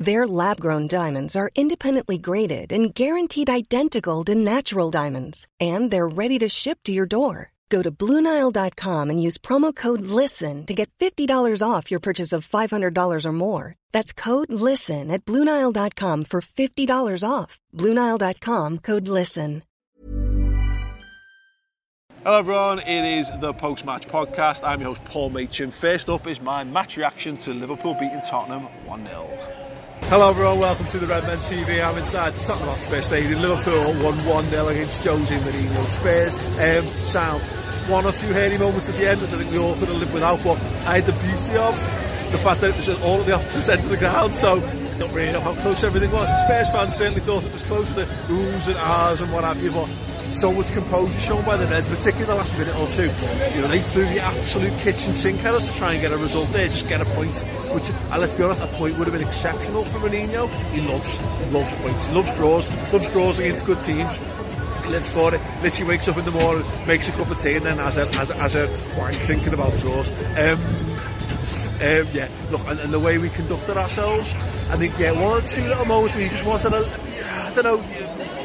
Their lab grown diamonds are independently graded and guaranteed identical to natural diamonds, and they're ready to ship to your door. Go to BlueNile.com and use promo code LISTEN to get $50 off your purchase of $500 or more. That's code LISTEN at BlueNile.com for $50 off. BlueNile.com code LISTEN. Hello everyone, it is the post match podcast. I'm your host Paul Machin. First up is my match reaction to Liverpool beating Tottenham 1 0. Hello everyone, welcome to the Redmen TV. I'm inside the Tottenham Hotspur Stadium. Liverpool won 1-0 against Jose Mourinho Spurs. Um, sound one or two hairy moments at the end that I think we all could have lived without, but I had the beauty of the fact that it was all at the opposite end of the ground, so don't really know how close everything was. Spurs fans certainly thought it was close to the oohs and ahs and what have you, but so much composure shown by the Reds, particularly the last minute or two. You know, they threw the absolute kitchen sink at us to try and get a result there, just get a point. Which, uh, let's be honest, a point would have been exceptional for Mourinho. He loves, loves points. He loves draws, loves draws against good teams. He lives for it. Literally wakes up in the morning, makes a cup of tea, and then has a has a, has a wank thinking about draws. Um, um, yeah, look, and, and, the way we conducted ourselves, I think, yeah, one or two little moments where you just wanted a, I don't know,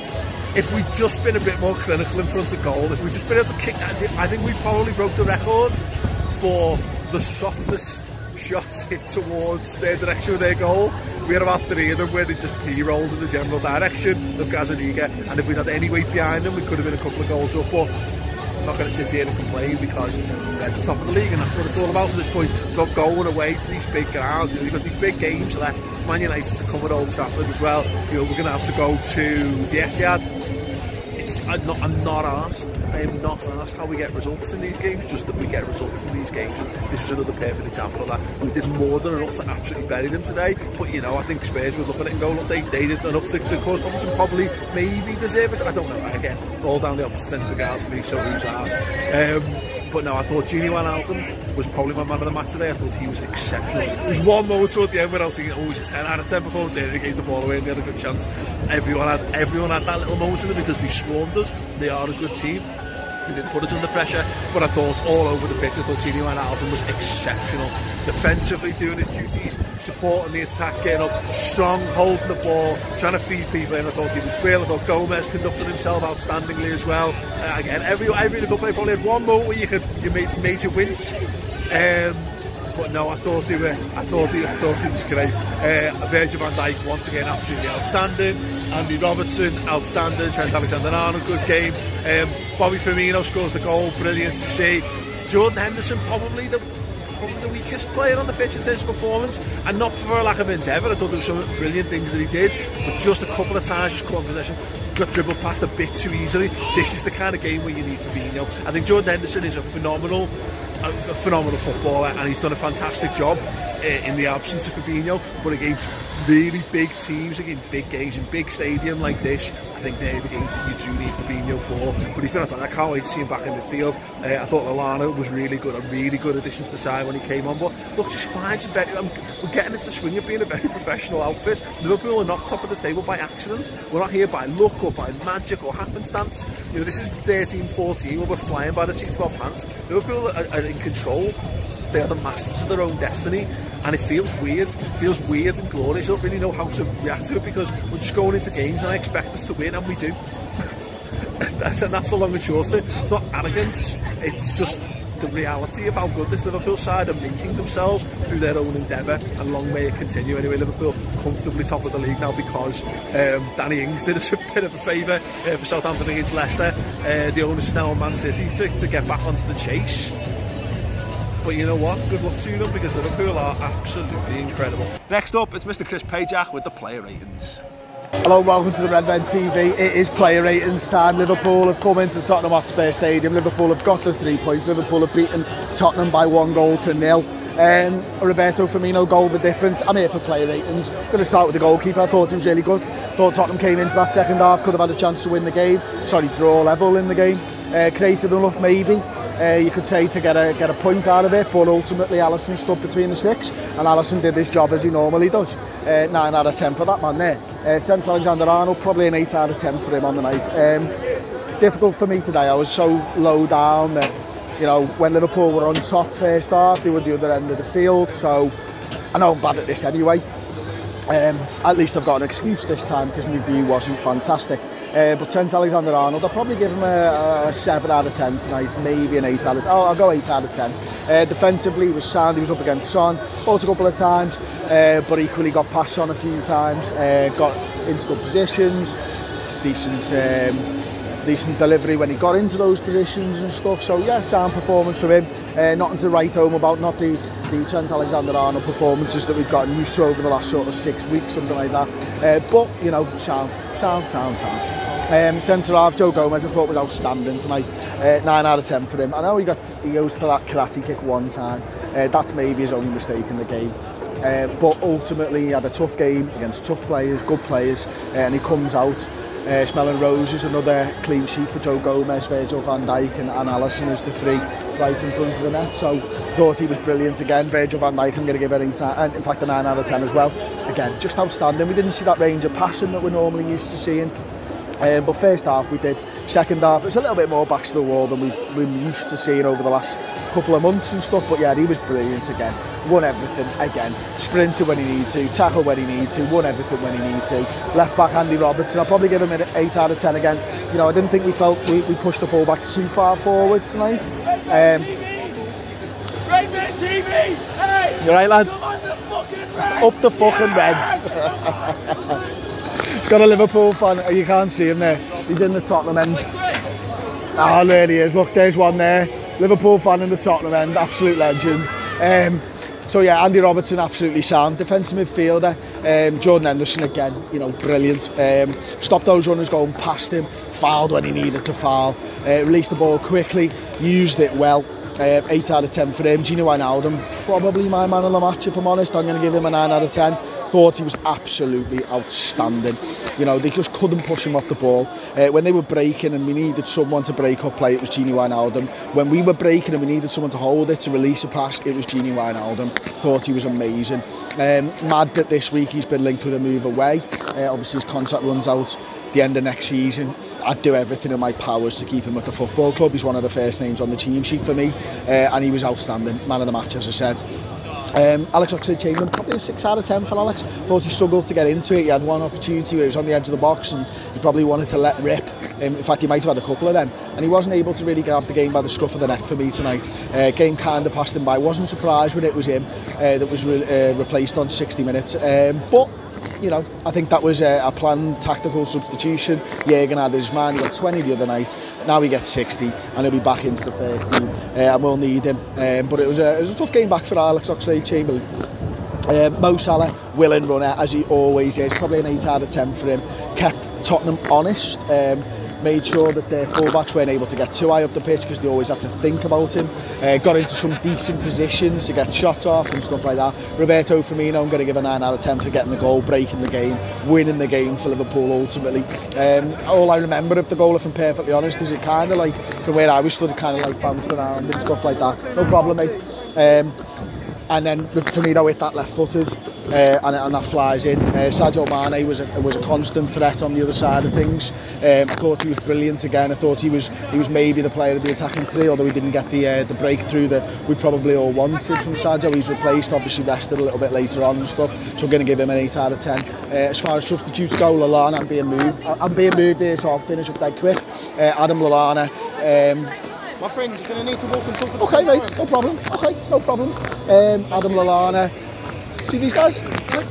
if we'd just been a bit more clinical in front of goal, if we'd just been able to kick that, I think we probably broke the record for the softest shots hit towards their direction of their goal. We had about three of them where they just p-rolled in the general direction of Gazzaniga, and if we'd had any weight behind them, we could have been a couple of goals up, but I'm not going to sit here and complain because they're at the top of the league and that's what it's all about at this point. It's about going away to these big grounds. You know, you've got these big games left. Man United to come at Old Trafford as well. You know, we're going to have to go to the Etihad I'm not, I'm not asked. I am not asked how we get results in these games, just that we get results in these games. This is another perfect example of that. We did more than enough to absolutely bury them today, but you know, I think Spurs would look at it and go, look, they, they did enough to, to cause problems and probably maybe deserve it. I don't know, again, all down the opposite end of the guard to me, so who's asked. Um, But no, I thought Gini Van was probably my man of the match today. I thought he was exceptional. There was one moment toward the end where I was thinking, oh, he's a 10 out of 10 performance here, he gave the ball away and they had a good chance. Everyone had, everyone had that little moment in it because they swarmed us. They are a good team. They didn't put us under pressure, but I thought all over the pitch, I Gini Wijnaldum was exceptional. Defensively doing his duties, supporting the attack, getting up, strong, holding the ball, trying to feed people in. I thought he was brilliant. I thought Gomez conducted himself outstandingly as well. Uh, again, every every little play probably had one moment where you could you made major wins. Um, but no, I thought he were, I thought he, I thought he was great. Uh, Virgil van Dijk once again absolutely outstanding. Andy Robertson outstanding. Trent Alexander-Arnold good game. Um, Bobby Firmino scores the goal, brilliant to see. Jordan Henderson probably the probably the weakest player on the pitch in terms of performance, and not for a lack of endeavour. I thought there were some brilliant things that he did, but just a couple of times, just caught possession, got dribbled past a bit too easily. This is the kind of game where you need Fabinho. I think Jordan Henderson is a phenomenal a, phenomenal footballer and he's done a fantastic job uh, in the absence of Fabinho. But against really big teams against big games in big stadium like this think they're you do need Fabinho for but he's been on I can't wait to see him back in the uh, I thought Lallana was really good a really good addition to the side when he came on but look just fine just very, we're getting into the swing of being a very professional outfit. Liverpool are not top of the table by accident. We're not here by luck or by magic or happenstance. You know this is 13-14 where we're flying by the seat of our pants. Liverpool are, are in control they are the masters of their own destiny and it feels weird it feels weird and glorious. I don't really know how to react to it because we're just going into games and I expect us to win and we do. And that's the long and short of it. It's not arrogance. It's just the reality of how good this Liverpool side are making themselves through their own endeavour and long may it continue. Anyway Liverpool comfortably top of the league now because um, Danny Ings did us a bit of a favour uh, for Southampton against Leicester. Uh, the onus is now on Man City to, to get back onto the chase but you know what? Good luck to them because Liverpool are absolutely incredible. Next up, it's Mr. Chris Pajak with the player ratings. Hello, welcome to the Red Men TV. It is player ratings time. Liverpool have come into Tottenham Hotspur Stadium. Liverpool have got the three points. Liverpool have beaten Tottenham by one goal to nil. Um, Roberto Firmino goal the difference. I'm here for player ratings. Going to start with the goalkeeper. I thought he was really good. Thought Tottenham came into that second half, could have had a chance to win the game. Sorry, draw level in the game. Uh, created enough maybe. Uh, you could say to get a get a point out of it, but ultimately Alisson stood between the sticks, and Alisson did his job as he normally does. Uh, nine out of ten for that man there. Uh, Trent Alexander-Arnold probably an eight out of ten for him on the night. Um, difficult for me today. I was so low down that you know when Liverpool were on top first half, they were the other end of the field. So I know I'm bad at this anyway. Um, at least I've got an excuse this time because my view wasn't fantastic. Uh, but Trent Alexander-Arnold, I'll probably give him a, a 7 out of 10 tonight, maybe an 8 out of Oh, I'll go 8 out of 10. Uh, defensively, was sound, he was up against Son, fought a couple of times, uh, but equally got past Son a few times, uh, got into good positions, decent um, decent delivery when he got into those positions and stuff. So yeah, sound performance from him. Uh, nothing to write home about, not the, the Trent Alexander-Arnold performances that we've gotten used to over the last sort of six weeks, something like that. Uh, but, you know, sound, sound, sound, sound. Um, centre half Joe Gomez I thought was outstanding tonight. Uh, nine out of ten for him. I know he got he goes for that karate kick one time. Uh, that's maybe his only mistake in the game. uh, but ultimately he had a tough game against tough players, good players, uh, and he comes out uh, smelling roses, another clean sheet for Joe Gomez, Virgil van Dijk and, and Allison as the three right in front of the net, so thought he was brilliant again, Virgil van Dijk I'm going to give it to, and in fact a 9 out of 10 as well, again just outstanding, we didn't see that range of passing that we're normally used to seeing, um, but first half we did. Second half it's a little bit more back to the wall than we've been used to seeing over the last couple of months and stuff. But yeah, he was brilliant again. Won everything again. Sprinted when he needed to, tackled when he needed to, won everything when he needed to. Left back Andy Robertson, I'll probably give him an 8 out of 10 again. You know, I didn't think we felt we, we pushed the fullbacks too far forward tonight. Um, TV! Hey! You right, lad? The Up the fucking Reds. Got a Liverpool fan. You can't see him there. He's in the Tottenham end. Ah, oh, there he is. Look, there's one there. Liverpool fan in the Tottenham end. Absolute legend. Um, so yeah, Andy Robertson absolutely sound. Defensive midfielder. Um, Jordan Henderson again, you know, brilliant. Um, stopped those runners going past him. Fouled when he needed to foul. Uh, released the ball quickly. Used it well. Uh, 8 out of 10 for him. Gino Wijnaldum, probably my man of the match if I'm honest. I'm going to give him a 9 out of 10. thought he was absolutely outstanding. You know, they just couldn't push him off the ball. Uh, when they were breaking and we needed someone to break up play, it was Genie Wijnaldum. When we were breaking and we needed someone to hold it, to release a pass, it was Genie Wijnaldum. Thought he was amazing. Um, mad that this week he's been linked with a move away. Uh, obviously his contract runs out the end of next season. I'd do everything in my powers to keep him at the football club. He's one of the first names on the team sheet for me, uh, and he was outstanding. Man of the match, as I said. Um, Alex Oxlade-Chamberlain, probably a 6 out of 10 for Alex. Thought he struggled to get into it. He had one opportunity where he was on the edge of the box and he probably wanted to let rip. Um, in fact, he might have had a couple of them. And he wasn't able to really grab the game by the scruff of the neck for me tonight. Uh, game kind of passed him by. Wasn't surprised when it was him uh, that was re uh, replaced on 60 minutes. Um, but you know, I think that was a, a planned tactical substitution. Jürgen had his man, he got 20 the other night. Now he gets 60 and he'll be back into the first team uh, and we'll need him. Um, but it was, a, it was a tough game back for Alex Oxlade-Chamberlain. Um, Mo Salah, willing runner, as he always is. Probably an 8 out of 10 for him. Kept Tottenham honest. Um, made sure that their fullbacks weren't able to get too high up the pitch because they always had to think about him. Uh, got into some decent positions to get shots off and stuff like that. Roberto Firmino, I'm going to give a 9 out of 10 for getting the goal, breaking the game, winning the game for Liverpool ultimately. Um, all I remember of the goal, if I'm perfectly honest, is it kind of like, from where I was stood, kind of like bounced around and stuff like that. No problem, mate. Um, and then Firmino hit that left footed uh, and, and that flies in. Uh, Sadio Mane was a, was a constant threat on the other side of things. Um, I thought he was brilliant again. I thought he was he was maybe the player of the attacking three, although he didn't get the uh, the breakthrough that we probably all wanted from Sadio. He's replaced, obviously rested a little bit later on and stuff. So I'm going to give him an 8 out of 10. Uh, as far as substitutes go, Lallana, I'm being moved. I'm being moved here, so I'll finish up dead quick. Uh, Adam Lallana. Um, My friend, you're going to need to walk and talk the Okay, mate, no problem. Okay, no problem. Um, Adam Lallana. See these guys?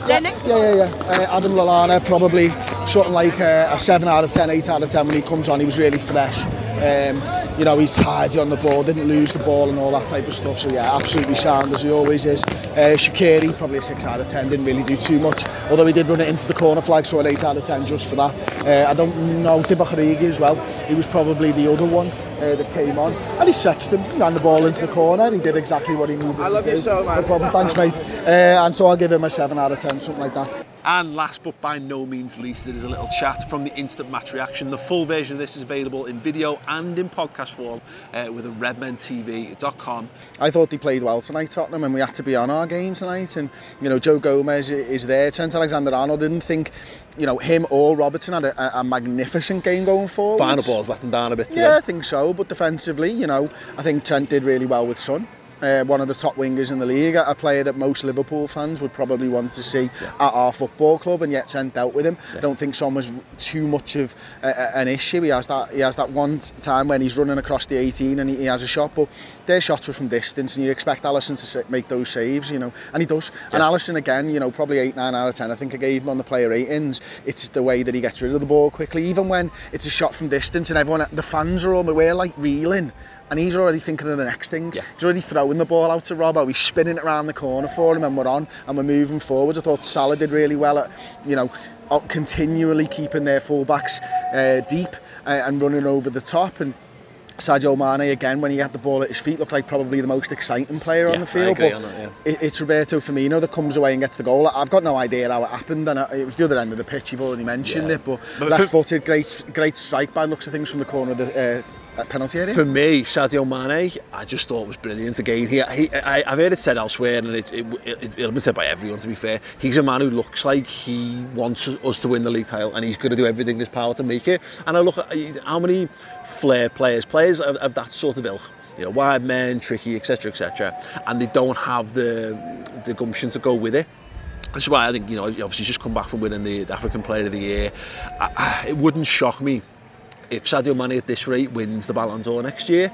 Yeah, Yeah, yeah, yeah. Uh, Adam Lallana, probably something like uh, a 7 out of 10, 8 out of 10 when he comes on. He was really fresh. Um, you know, he's tidy on the ball, didn't lose the ball and all that type of stuff. So yeah, absolutely sound as he always is. Uh, Shaqiri, probably a 6 out of 10, didn't really do too much. Although he did run it into the corner flag, so an 8 out of 10 just for that. Uh, I don't know, Dibacharigi as well. He was probably the other one uh, that came on. And he setched him, ran the ball into the corner, and he did exactly what he needed I love to you do. so, man. No problem, thanks mate. Uh, and so I'll give him a 7 out of 10, something like that. And last but by no means least, there is a little chat from the instant match reaction. The full version of this is available in video and in podcast form uh, with a redmentv.com. I thought they played well tonight, Tottenham, and we had to be on our game tonight. And you know, Joe Gomez is there. Trent Alexander-Arnold didn't think, you know, him or Robertson had a, a magnificent game going forward. Final balls let them down a bit today. Yeah, I think so. But defensively, you know, I think Trent did really well with Son. Uh, one of the top wingers in the league, a player that most Liverpool fans would probably want to see at our football club, and yet Trent dealt with him. I don't think Son was too much of a, a, an issue. He has that he has that one time when he's running across the 18 and he, he has a shot, but their shots were from distance, and you'd expect Alisson to make those saves, you know, and he does. And Alisson again, you know, probably eight, nine out of ten. I think I gave him on the player ratings. It's the way that he gets rid of the ball quickly, even when it's a shot from distance, and everyone, the fans are all we're like reeling. And he's already thinking of the next thing. Yeah. He's already throwing the ball out to Robbo. He's spinning it around the corner for him, and we're on and we're moving forwards. I thought Salah did really well at, you know, uh, continually keeping their fullbacks uh, deep uh, and running over the top. And Sadio Mane again, when he had the ball at his feet, looked like probably the most exciting player Yeah, on the I field. agree but on that, yeah. it, it's Roberto Firmino that comes away and gets the goal. I've got no idea how it happened, and it was the other end of the pitch. You've already mentioned Yeah. it, but, But left-footed, great, great strike by looks of things from the corner of the uh, penalty area. For me, Sadio Mane, I just thought was brilliant again. He, he I, I've heard it said elsewhere, and it, it, it, it'll be said by everyone. To be fair, he's a man who looks like he wants us to win the league title, and he's going to do everything in his power to make it. And I look at how many flair players, players of, of that sort of ilk, you know, wide men, tricky, etc., etc., and they don't have the the gumption to go with it. That's why I think you know, obviously, just come back from winning the, the African Player of the Year. I, I, it wouldn't shock me if Sadio Mane at this rate wins the Ballon d'Or next year.